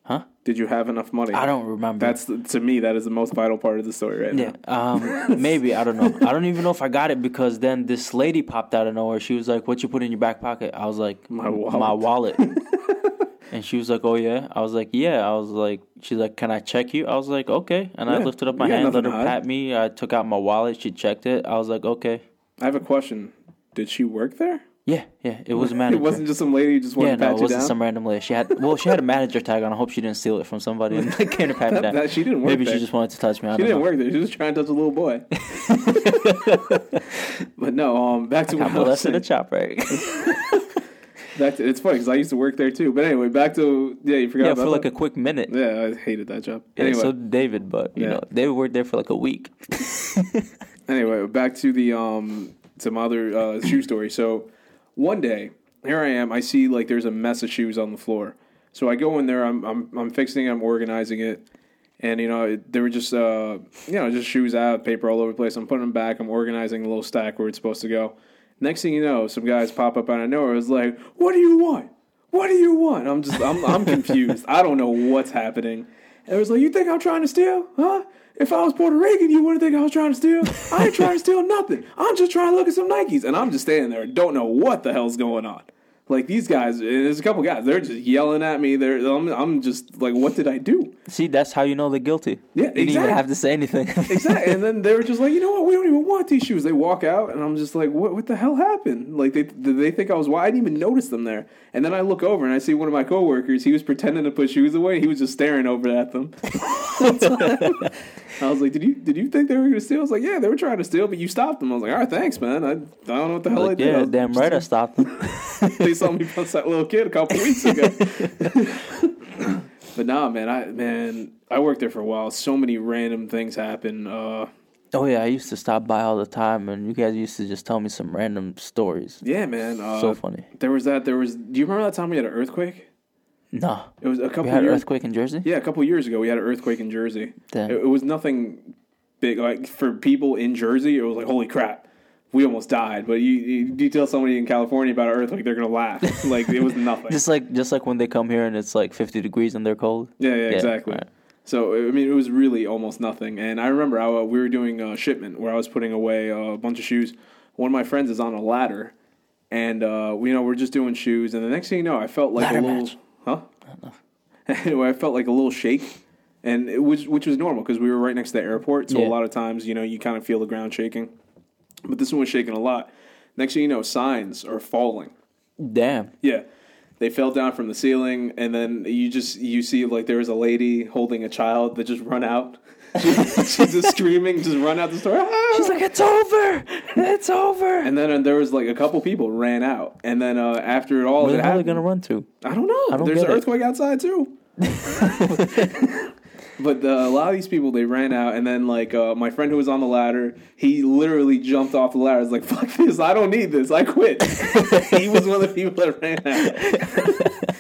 Huh? Did you have enough money? I don't remember. That's to me that is the most vital part of the story right Yeah, now. um, maybe I don't know. I don't even know if I got it because then this lady popped out of nowhere. She was like, "What you put in your back pocket?" I was like, My wallet." My wallet." and she was like, "Oh yeah." I was like, "Yeah." I was like, "She's like, can I check you?" I was like, "Okay." And I lifted up my hand, let her pat me. I took out my wallet. She checked it. I was like, "Okay." I have a question. Did she work there? Yeah, yeah. It was a manager. It wasn't just some lady who just wanted yeah, to pat no, it wasn't down. some random lady. She had well, she had a manager tag on. I hope she didn't steal it from somebody and came to pat me down. she didn't work Maybe there. she just wanted to touch me. I She didn't know. work there. She was trying to touch a little boy. but no, um, back to Got what I was saying. at ShopRite. To, it's funny because I used to work there too. But anyway, back to yeah, you forgot yeah, for like that? a quick minute. Yeah, I hated that job. Yeah, Anyway, so did David, but you Yeah. know, David worked there for like a week. anyway, back to the um to my other uh, shoe story. So one day, here I am. I see like there's a mess of shoes on the floor. So I go in there. I'm I'm I'm fixing. it, I'm organizing it, and you know it, there were just uh you know just shoes out, paper all over the place. I'm putting them back. I'm organizing a little stack where it's supposed to go. Next thing you know, some guys pop up out of nowhere. It's like, what do you want? What do you want? I'm just I'm I'm confused. I don't know what's happening. And it was like, you think I'm trying to steal? Huh? If I was Puerto Rican, you wouldn't think I was trying to steal. I ain't trying to steal nothing. I'm just trying to look at some Nikes. And I'm just standing there, don't know what the hell's going on. Like these guys, and there's a couple guys, they're just yelling at me. They're, I'm, I'm just like, what did I do? See, that's how you know they're guilty. Yeah, you didn't even exactly. have to say anything. Exactly. and then they were just like, you know what? We don't even want these shoes. They walk out, and I'm just like, what? What the hell happened? Like, they they think I was? Why? I didn't even notice them there. And then I look over and I see one of my coworkers. He was pretending to put shoes away. He was just staring over at them. I was like, did you did you think they were going to steal? I was like, yeah, they were trying to steal, but you stopped them. I was like, all right, thanks, man. I, I don't know what the hell I like, did. Yeah, damn right, I stopped them. they saw me punch that little kid a couple weeks ago. but nah, man, I man, I worked there for a while. So many random things happen. Uh, oh yeah, I used to stop by all the time, and you guys used to just tell me some random stories. yeah, man. Uh, so funny. There was that. There was. Do you remember that time we had an earthquake? No, It was a couple we had an years. earthquake in Jersey. Yeah, a couple years ago we had an earthquake in Jersey. Damn. It, it was nothing big. Like for people in Jersey, it was like holy crap. We almost died, but you, you, you tell somebody in California about an earthquake, they're gonna laugh. like it was nothing. Just like just like when they come here and it's like 50 degrees and they're cold. Yeah, yeah, Yeah, exactly. right. So I mean, it was really almost nothing. And I remember I, uh, we were doing a shipment where I was putting away a bunch of shoes. One of my friends is on a ladder, and uh, we, you know we're just doing shoes. And the next thing you know, I felt like Ladder a little, match. Huh? anyway, I felt like a little shake, and it was which was normal because we were right next to the airport. So Yeah. a lot of times, you know, you kind of feel the ground shaking. But this one was shaking a lot. Next thing you know, signs are falling. Damn. Yeah. They fell down from the ceiling, and then you just you see like there was a lady holding a child that just run out. She- She's just screaming, just run out the store. "Ah!" She's like, it's over. It's over. and then uh, there was like a couple people ran out, and then uh, after it all, Where it the hell are they happened- gonna run to? I don't know. I don't There's get an it. earthquake outside too. but uh, a lot of these people they ran out, and then like uh, my friend who was on the ladder, he literally jumped off the ladder. He's like, "Fuck this! I don't need this. I quit." he was one of the people that ran out,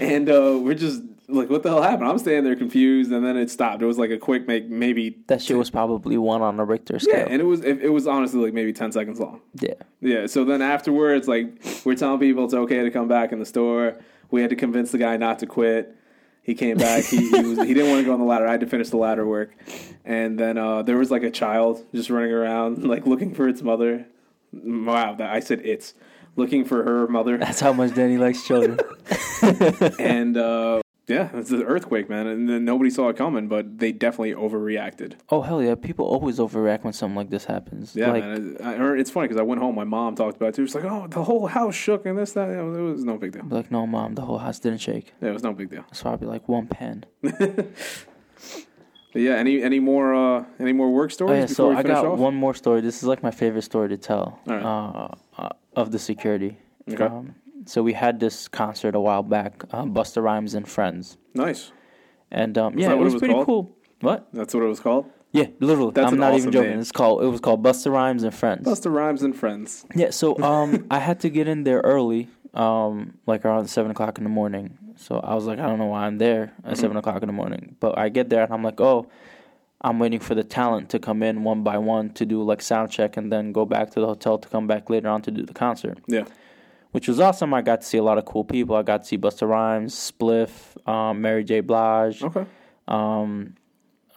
and uh, we're just like, "What the hell happened?" I'm standing there confused, and then it stopped. It was like a quick, make maybe. That shit was probably one on a Richter scale. Yeah, and it was it, it was honestly like maybe ten seconds long. Yeah. Yeah, so then afterwards, like we're telling people it's okay to come back in the store. We had to convince the guy not to quit. He came back. He he, was, he didn't want to go on the ladder. I had to finish the ladder work, and then uh, there was like a child just running around, like looking for its mother. Wow, that I said it's looking for her mother, That's how much Danny likes children. and uh, yeah, it's an earthquake, man. And then nobody saw it coming, but they definitely overreacted. oh hell yeah! People always overreact when something like this happens. Yeah, like, man. I, I it's funny because I went home. My mom talked about it too. She's like, "Oh, the whole house shook and this, that." It was no big deal. like no, mom, the whole house didn't shake. Yeah, it was no big deal. It's probably like one pen. Yeah, any any more uh any more work stories? Oh yeah, so I got off? one more story. This is like my favorite story to tell right. uh, uh, of the security. Okay. Um, so we had this concert a while back, uh, Busta Rhymes and Friends, Nice. and um, yeah, it what it was, was pretty called? cool. What? That's what it was called. Yeah, literally. That's I'm not awesome even joking. name. It's called. It was called Busta Rhymes and Friends. Busta Rhymes and Friends. Yeah, so um, I had to get in there early, um, like around seven o'clock in the morning. So I was like, I don't know why I'm there at seven o'clock in the morning, but I get there and I'm like, oh, I'm waiting for the talent to come in one by one to do like sound check and then go back to the hotel to come back later on to do the concert, Yeah. Which was awesome. I got to see a lot of cool people. I got to see Busta Rhymes, Spliff, um, Mary J. Blige, Okay. um,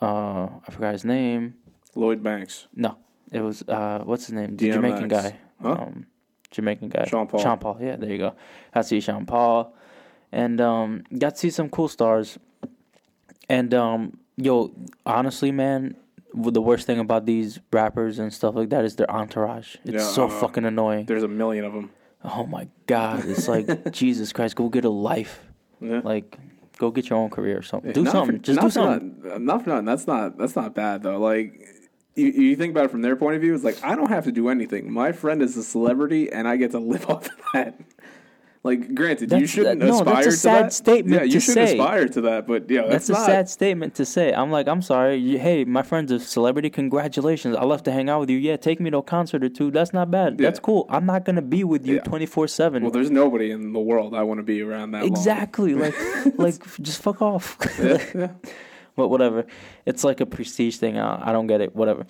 uh, I forgot his name. Lloyd Banks. No, it was uh, what's his name? The DMX. Jamaican guy. Huh? Um, Jamaican guy. Sean Paul. Sean Paul. Yeah, there you go. Got to see Sean Paul, and um, got to see some cool stars. And um, yo, honestly, man, the worst thing about these rappers and stuff like that is their entourage. It's Yeah, so uh, fucking annoying. There's a million of them. Oh my god, it's like Jesus Christ, go get a life. Yeah. Like, go get your own career or something. Do Not something. For, Just do something. Not, not for nothing. That's not that's not bad though. Like you, you think about it from their point of view, it's like I don't have to do anything. My friend is a celebrity, and I get to live off of that. Like, granted, you shouldn't that- no, aspire that's a to sad that. statement Yeah, you should say. aspire to that, but yeah, That's, that's, a not. sad statement to say. I'm like, I'm sorry. You, hey, my friend's a celebrity. Congratulations. I love to hang out with you. Yeah, take me to a concert or two. That's not bad. Yeah. That's cool. I'm not gonna be with you Yeah. 24 seven. Well, there's nobody in the world I want to be around that long. Exactly. like, like just fuck off. Yeah, yeah. but whatever. It's like a prestige thing. I, I don't get it. Whatever.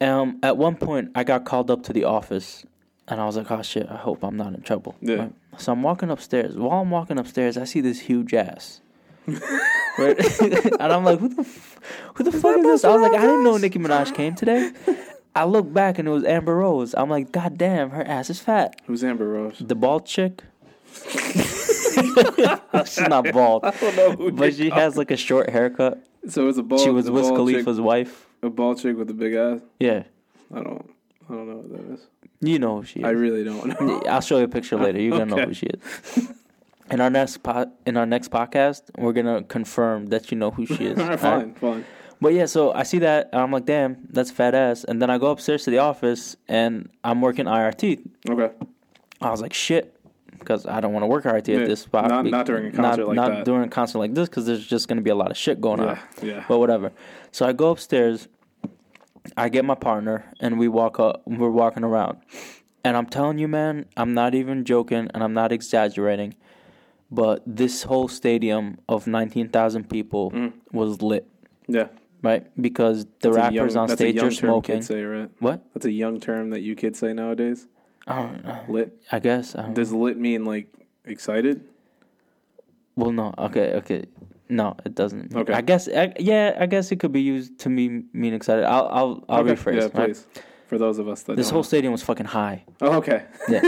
Um, at one point, I got called up to the office, and I was like, "Oh shit! I hope I'm not in trouble." Yeah. Right? So I'm walking upstairs. While I'm walking upstairs, I see this huge ass. right? and I'm like, "Who the, f- who the fuck is this?" I was like, "I didn't know Nicki Minaj came today." I look back and it was Amber Rose. I'm like, "God damn, her ass is fat." Who's Amber Rose? The bald chick. She's not bald, I don't know who. but she has like a short haircut. So it's a bald. She was Wiz Khalifa's chick, wife. a bald chick with a big ass. Yeah, I don't. I don't know what that is. You know who she is. I really don't know. I'll show you a picture later. You're gonna know who she is. In our next po- in our next podcast, we're gonna confirm that you know who she is. All right, fine, fine. But yeah, so I see that and I'm like, damn, that's fat ass. And then I go upstairs to the office and I'm working IRT. Okay. I was like, shit, because I don't want to work IRT Yeah, at this spot. not- not during a concert not, like not that. during a concert like this, because there's just gonna be a lot of shit going on. Yeah, yeah. But whatever. So I go upstairs. I get my partner, and we walk up. We're walking around, and I'm telling you, man, I'm not even joking, and I'm not exaggerating. But this whole stadium of nineteen thousand people Mm. was lit, Yeah. right? Because the That's rappers young- on stage are smoking. Say, right? What? That's a young term that you kids say nowadays. I don't know. Lit. I guess. I Does lit mean like excited? Well, no. Okay, okay. No, it doesn't. Okay. I guess. I, yeah, I guess it could be used to mean mean excited. I'll I'll I'll Okay. rephrase. Yeah, right? please. For those of us that This whole stadium was fucking high. Oh, okay. Yeah.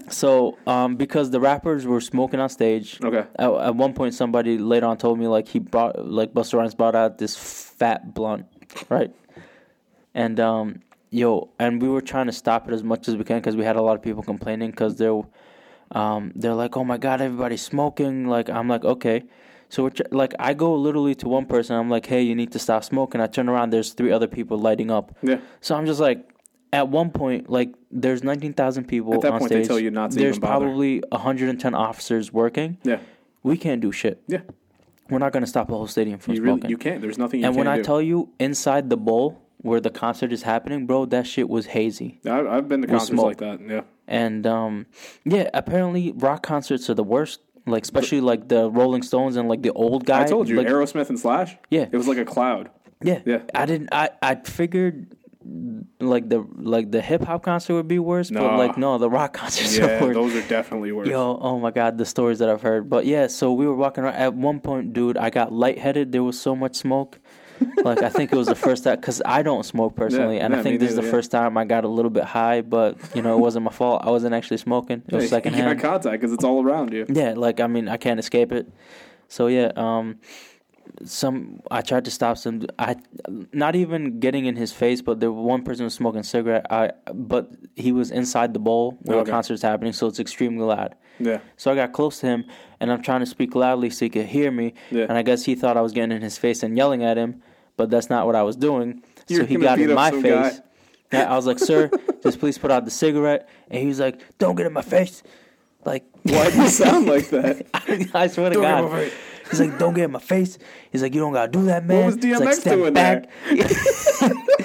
so, um, because the rappers were smoking on stage, Okay. at, at one point somebody later on told me like he brought like Busta Rhymes brought out this fat blunt, right? And um, yo, and we were trying to stop it as much as we can because we had a lot of people complaining because they're, um, they're like, oh my god, everybody's smoking. Like I'm like, okay. So like, I go literally to one person. I'm like, hey, you need to stop smoking. I turn around, there's three other people lighting up. Yeah. So I'm just like, at one point, like there's 19,000 people At that on point, they tell you not to There's probably 110 officers working. Yeah. We can't do shit. Yeah. We're not gonna stop the whole stadium from You really smoking. you can't. There's nothing you and when I do. tell you, inside the bowl where the concert is happening, bro, that shit was hazy. I, I've been to concerts like that. Yeah. And um, yeah, apparently rock concerts are the worst. Like especially like the Rolling Stones and like the old guy. I told you, like, Aerosmith and Slash. Yeah. It was like a cloud. yeah, Yeah. I didn't. I I figured like the like the hip hop concert would be worse, but like no, the rock concerts Yeah, are worse. those are definitely worse. Yo, oh my god, the stories that I've heard. But yeah, so we were walking around. At one point, dude, I got lightheaded. There was so much smoke. Like I think it was the first time because I don't smoke personally, Yeah, and yeah, I think this is the yeah. first time I got a little bit high. But you know, it wasn't my fault. I wasn't actually smoking. It was you secondhand. got contact because it's all around you. Yeah, like I mean, I can't escape it. So yeah, um, some I tried to stop some. I not even getting in his face, but the one person was smoking a cigarette. I but he was inside the bowl where Okay. the concert's happening, so it's extremely loud. Yeah. So I got close to him, and I'm trying to speak loudly so he could hear me. Yeah. And I guess he thought I was getting in his face and yelling at him, but that's not what I was doing. You're so he got in my face. guy. Yeah, I was like, "Sir, just please put out the cigarette." And he was like, "Don't get in my face." Like, Why do you sound like that? I swear to Don't in God. He's like, don't get in my face. He's like, you don't gotta do that, man. What was like, DMX "Step doing back.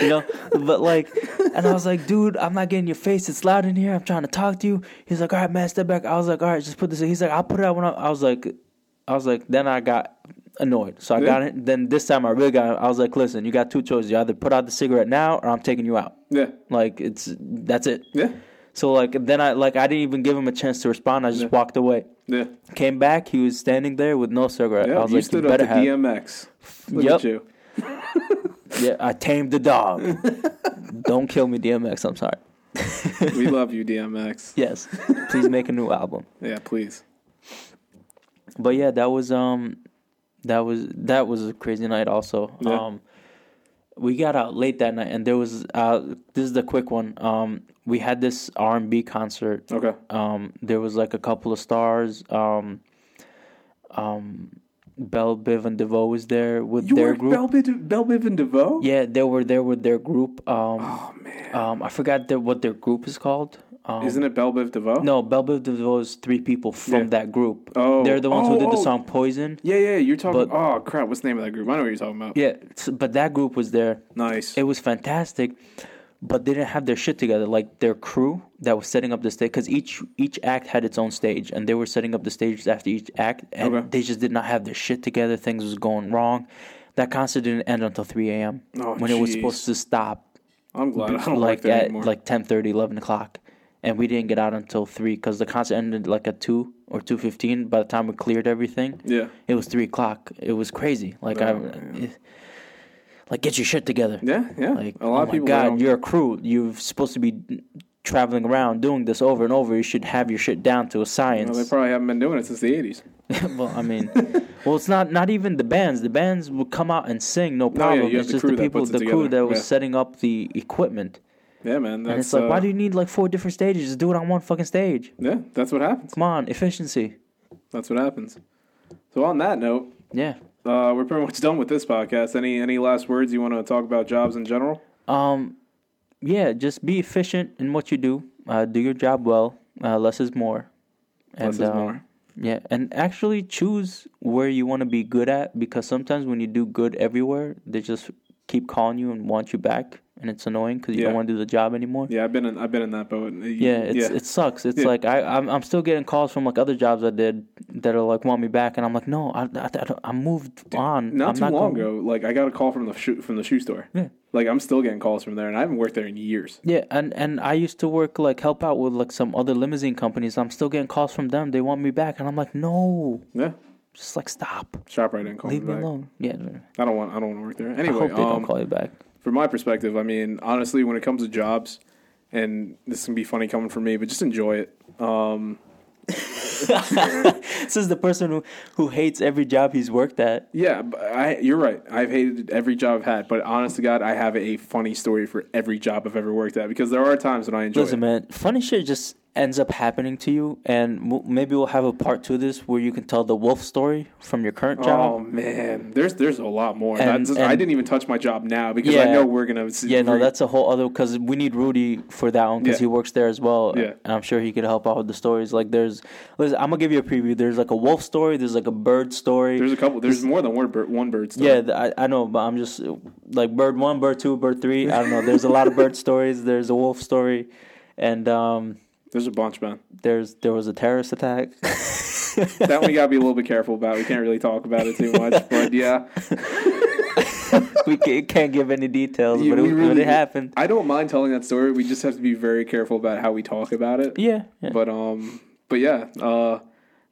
you know, but like, and I was like, dude, I'm not getting your face. It's loud in here. I'm trying to talk to you. He's like, all right, man, step back. I was like, all right, just put this. in. He's like, I'll put it out when I, I was like, I was like, then I got annoyed. So I got it. Then this time I really got. I was like, listen, you got two choices. You either put out the cigarette now, or I'm taking you out. Yeah. Like it's that's it. Yeah. So like then I like I didn't even give him a chance to respond. I just Yeah. walked away. Yeah. Came back, he was standing there with no cigarette. Yeah. I was you like, stood you up better to have. DMX. Look Yep. Yeah, I tamed the dog. Don't kill me, DMX. I'm sorry. We love you, DMX. Yes, please make a new album. Yeah, please. But yeah, that was um, that was that was a crazy night. Also, Yeah. um, we got out late that night, and there was uh, this is the quick one. Um, we had this R and B concert. Okay. Um, there was like a couple of stars. Um, um, Bell Biv and DeVoe was there with You their were group. Bell Biv, Bell Biv and DeVoe? Yeah, they were there with their group. Um, Oh, man. um, I forgot their, what their group is called. Um, Isn't it Bell Biv DeVoe? No, Bell Biv DeVoe is three people from Yeah. that group. Oh. They're the ones who Oh, did the oh. song Poison. Yeah, yeah. You're talking. But- oh, crap. What's the name of that group? I know what you're talking about. Yeah, but that group was there. Nice. It was fantastic, but they didn't have their shit together. Like their crew that was setting up the stage, because each each act had its own stage, and they were setting up the stages after each act, and Okay. they just did not have their shit together. Things was going wrong. That concert didn't end until three a.m. Oh, when it was supposed to stop I'm glad I don't like like that at anymore. like 10 30, 11 o'clock and we didn't get out until 3 because the concert ended like at 2 or 2.15 by the time we cleared everything yeah. it was 3 o'clock it was crazy like oh, i Oh, man. Like get your shit together Yeah, yeah. like a lot oh of people. god don't- you're a crew you're supposed to be traveling around doing this over and over you should have your shit down to a well, science they probably haven't been doing it since the 80s. well i mean well it's not not even the bands the bands would come out and sing no problem you have it's the just the people the crew that was yeah. setting up the equipment Yeah, man. That's, and it's like, uh, why do you need like four different stages? Just do it on one fucking stage. Yeah, that's what happens. Come on, efficiency. That's what happens. So on that note, Yeah. Uh, we're pretty much done with this podcast. Any any last words you want to talk about jobs in general? Um, yeah. Just be efficient in what you do. Uh, do your job well. Uh, less is more. And, Less is um, more. Yeah, and actually choose where you want to be good at because sometimes when you do good everywhere, they just keep calling you and want you back, and it's annoying because you Yeah. don't want to do the job anymore. Yeah, I've been in I've been in that boat. Yeah, it's, it sucks. It's Yeah. like I I'm, I'm still getting calls from like other jobs I did that are like want me back, and I'm like, no, I I, I, I moved on. not I'm too not long going- ago. Like I got a call from the shoe from the shoe store. Yeah. Like I'm still getting calls from there, and I haven't worked there in years. Yeah, and and I used to work like help out with like some other limousine companies. I'm still getting calls from them. They want me back, and I'm like, no, Yeah, just like stop, Shoprite didn't call leave me me alone. Yeah, I don't want I don't want to work there. Anyway, I hope they don't um, call you back. From my perspective, I mean, honestly, when it comes to jobs, and this can be funny coming from me, but just enjoy it. Um, this is the person who, who hates every job he's worked at. yeah, I, you're right. I've hated every job I've had, but honest to God, I have a funny story for every job I've ever worked at because there are times when I enjoy Listen, it. man, funny shit just ends up happening to you, and maybe we'll have a part two of this where you can tell the wolf story from your current job. Oh man, there's there's a lot more. And- That's, I didn't even touch my job now because I know we're gonna. see- Yeah, no, that's a whole other because we need Rudy for that one because Yeah. he works there as well. Yeah. and I'm sure he could help out with the stories. Like, there's, listen, I'm gonna give you a preview. There's like a wolf story. There's like a bird story. there's a couple. There's more than one bird. One bird. Story. yeah, I, I know, but I'm just like bird one, bird two, bird three. I don't know. There's a lot of bird stories. There's a wolf story, and um, there's a bunch, man. there's there was a terrorist attack. That one you gotta be a little bit careful about. We can't really talk about it too much, but yeah, we can't give any details, You- but, it, but really- it happened. I don't mind telling that story. We just have to be very careful about how we talk about it. Yeah, yeah. But um, but yeah, uh,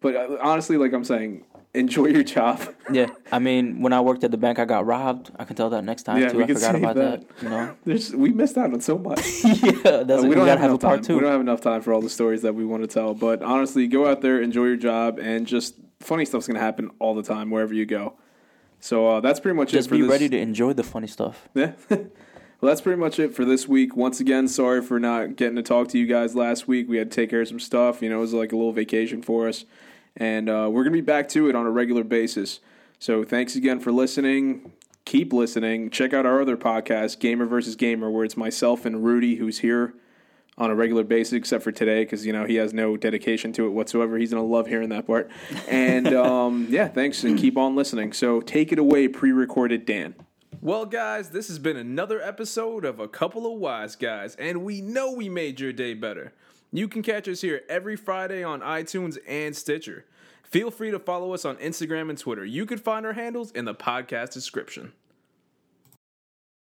but uh, honestly, like I'm saying, enjoy your job. Yeah, I mean, when I worked at the bank, I got robbed. I can tell that next time Yeah, too. I forgot about that. that. You know. There's we missed out on so much. yeah, that's we we, don't have, enough part time. two. We don't have enough time for all the stories that we want to tell. But honestly, go out there, enjoy your job, and just funny stuff's gonna happen all the time wherever you go. So uh, that's pretty much Just it Just be this. ready to enjoy the funny stuff. Yeah. well, that's pretty much it for this week. Once again, sorry for not getting to talk to you guys last week. We had to take care of some stuff. You know, it was like a little vacation for us. And uh, we're going to be back to it on a regular basis. So thanks again for listening. Keep listening. Check out our other podcast, Gamer versus Gamer, where it's myself and Rudy who's here on a regular basis, except for today, because you know he has no dedication to it whatsoever. He's gonna love hearing that part. And um, yeah, thanks, and keep on listening. So take it away, pre-recorded Dan. Well, guys, this has been another episode of A Couple of Wise Guys, and we know we made your day better. You can catch us here every Friday on iTunes and Stitcher. Feel free to follow us on Instagram and Twitter. You can find our handles in the podcast description.